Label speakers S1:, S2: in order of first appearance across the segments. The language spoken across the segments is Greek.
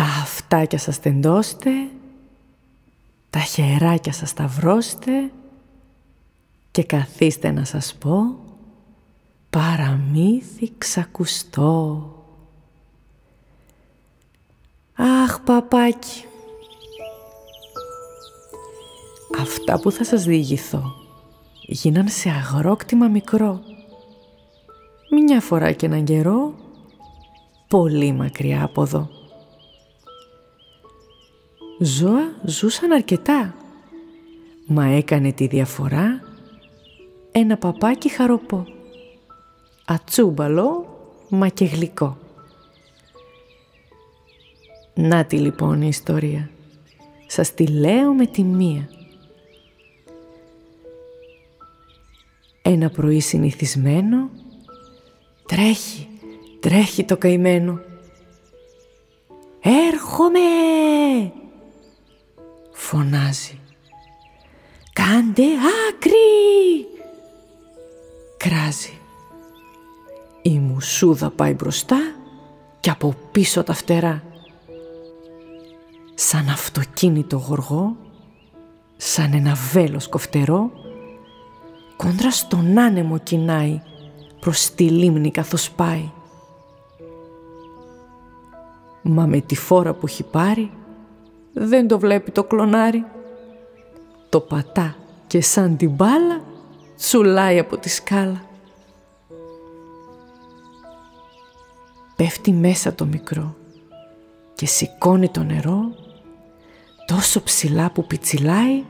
S1: Τα αυτάκια σας τεντώστε, τα χεράκια σας σταυρώστε και καθίστε να σας πω παραμύθι ξακουστό. Αχ, παπάκι, αυτά που θα σας διηγηθώ γίναν σε αγρόκτημα μικρό. Μια φορά και έναν καιρό, πολύ μακριά από εδώ. Ζώα ζούσαν αρκετά, μα έκανε τη διαφορά ένα παπάκι χαροπό. Ατσούμπαλο, μα και γλυκό. Να τη λοιπόν η ιστορία. Σας τη λέω με τη μία. Ένα πρωί συνηθισμένο τρέχει, τρέχει το καημένο. «Έρχομαι!» Φωνάζει. «Κάντε άκρη!» κράζει. Η μουσούδα πάει μπροστά και από πίσω τα φτερά. Σαν αυτοκίνητο γοργό, σαν ένα βέλος κοφτερό, κόντρα στον άνεμο κοινάει προς τη λίμνη καθώς πάει. Μα με τη φόρα που έχει πάρει δεν το βλέπει το κλονάρι. Το πατά και σαν την μπάλα τσουλάει από τη σκάλα. Πέφτει μέσα το μικρό και σηκώνει το νερό τόσο ψηλά που πιτσιλάει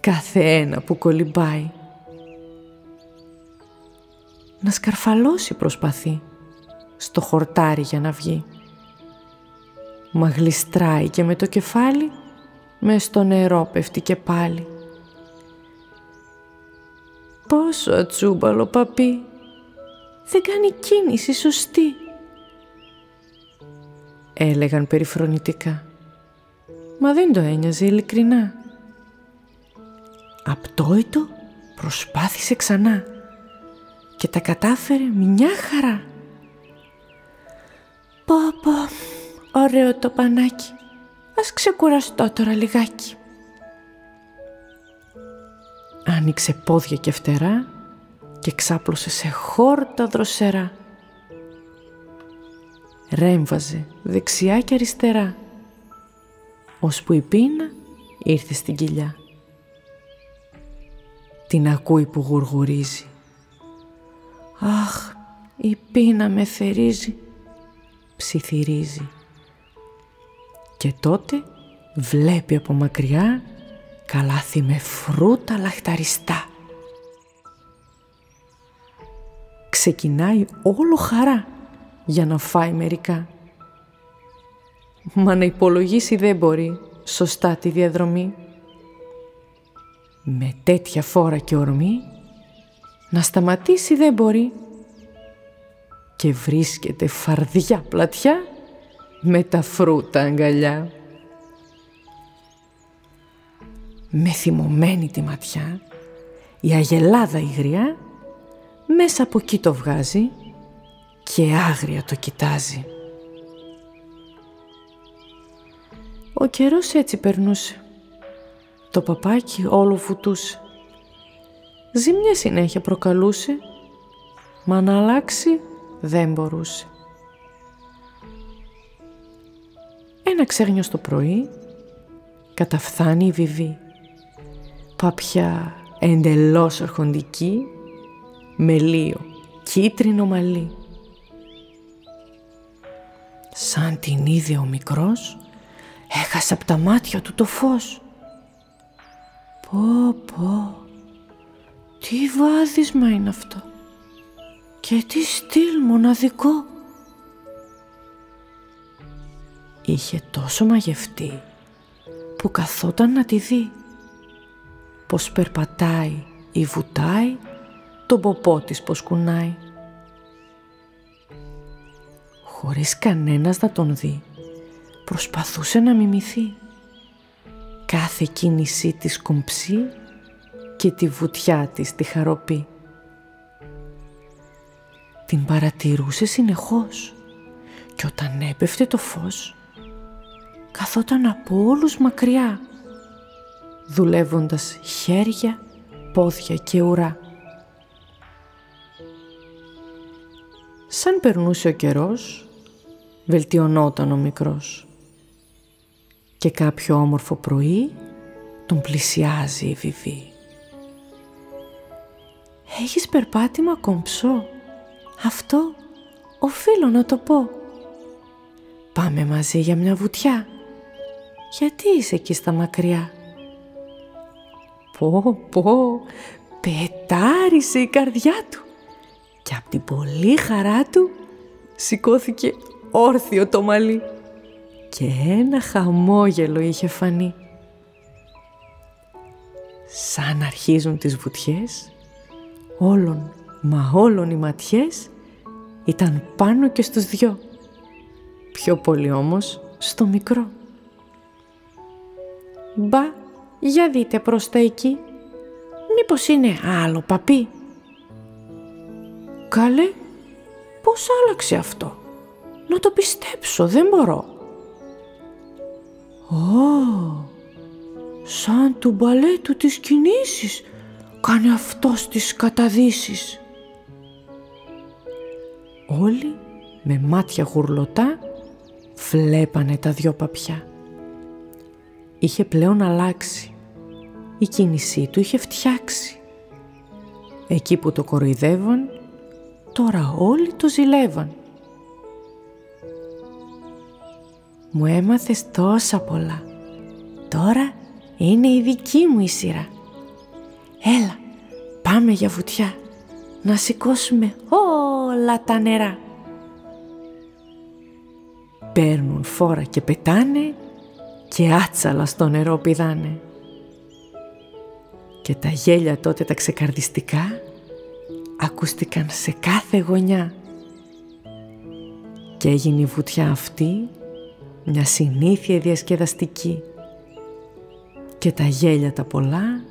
S1: κάθε ένα που κολυμπάει. Να σκαρφαλώσει προσπαθεί στο χορτάρι για να βγει. Μα γλιστράει και με το κεφάλι μες στο νερό πέφτει και πάλι. Πόσο ατσούμπαλο παπί, δεν κάνει κίνηση σωστή. Έλεγαν περιφρονητικά, μα δεν το ένοιαζε ειλικρινά. Απτόητο προσπάθησε ξανά και τα κατάφερε μια χαρά. Πω πω, ωραίο το πανάκι, ας ξεκουραστώ τώρα λιγάκι άνοιξε πόδια και φτερά και ξάπλωσε σε χόρτα δροσερά. Ρέμβαζε δεξιά και αριστερά, ώσπου η πείνα ήρθε στην κοιλιά. Την ακούει που γουργουρίζει. «Αχ, η πείνα με θερίζει», ψιθυρίζει. Και τότε βλέπει από μακριά καλάθι με φρούτα λαχταριστά. Ξεκινάει όλο χαρά για να φάει μερικά. Μα να υπολογίσει δεν μπορεί σωστά τη διαδρομή. Με τέτοια φόρα και ορμή να σταματήσει δεν μπορεί και βρίσκεται φαρδιά πλατιά με τα φρούτα αγκαλιά με θυμωμένη τη ματιά, η αγελάδα υγριά μέσα από εκεί το βγάζει και άγρια το κοιτάζει. Ο καιρός έτσι περνούσε. Το παπάκι όλο βουτούσε. Ζημιά συνέχεια προκαλούσε, μα να αλλάξει δεν μπορούσε. Ένα ξέρνιο το πρωί καταφθάνει η βιβή παπιά εντελώς αρχοντική, με λίο κίτρινο μαλλί. Σαν την είδε ο μικρός, έχασε από τα μάτια του το φως. Πω πω, τι βάδισμα είναι αυτό και τι στυλ μοναδικό. Είχε τόσο μαγευτεί που καθόταν να τη δει πως περπατάει ή βουτάει, τον ποπό της πως κουνάει. Χωρίς κανένας να τον δει, προσπαθούσε να μιμηθεί. Κάθε κίνησή της κομψή και τη βουτιά της τη χαροπή. Την παρατηρούσε συνεχώς και όταν έπεφτε το φως, καθόταν από όλους μακριά, δουλεύοντας χέρια, πόδια και ουρά. Σαν περνούσε ο καιρός, βελτιωνόταν ο μικρός. Και κάποιο όμορφο πρωί τον πλησιάζει η Βιβί. «Έχεις περπάτημα κομψό. Αυτό οφείλω να το πω. Πάμε μαζί για μια βουτιά. Γιατί είσαι εκεί στα μακριά; Πω, πω, πετάρισε η καρδιά του και από την πολύ χαρά του σηκώθηκε όρθιο το μαλλί και ένα χαμόγελο είχε φανεί. Σαν αρχίζουν τις βουτιές, όλων μα όλων οι ματιές ήταν πάνω και στους δυο. Πιο πολύ όμως στο μικρό. Μπα, για δείτε προς τα εκεί. Μήπως είναι άλλο παπί; Καλέ, πώς άλλαξε αυτό; Να το πιστέψω, δεν μπορώ. Ω, σαν του μπαλέτου της κινήσεις κάνει αυτός τις καταδύσεις. Όλοι με μάτια γουρλωτά βλέπανε τα δυο παπιά. Είχε πλέον αλλάξει. Η κίνησή του είχε φτιάξει. Εκεί που το κοροϊδεύαν, τώρα όλοι το ζηλεύαν. Μου έμαθες τόσα πολλά. Τώρα είναι η δική μου η σειρά. Έλα, πάμε για βουτιά, να σηκώσουμε όλα τα νερά. Παίρνουν φόρα και πετάνε και άτσαλα στο νερό πηδάνε. Και τα γέλια τότε τα ξεκαρδιστικά ακούστηκαν σε κάθε γωνιά. Και έγινε η βουτιά αυτή μια συνήθεια διασκεδαστική και τα γέλια τα πολλά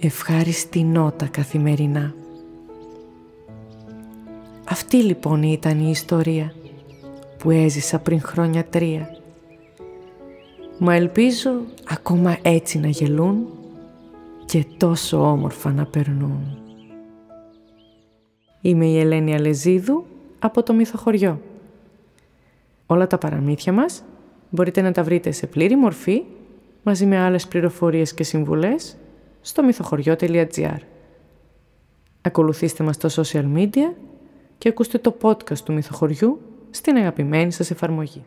S1: ευχάριστη νότα καθημερινά. Αυτή λοιπόν ήταν η ιστορία που έζησα πριν χρόνια τρία. Μα ελπίζω ακόμα έτσι να γελούν και τόσο όμορφα να περνούν. Είμαι η Ελένη Αλεζίδου από το Μυθοχωριό. Όλα τα παραμύθια μας μπορείτε να τα βρείτε σε πλήρη μορφή μαζί με άλλες πληροφορίες και συμβουλές στο μυθοχωριό.gr. Ακολουθήστε μας στο social media και ακούστε το podcast του Μυθοχωριού στην αγαπημένη σας εφαρμογή.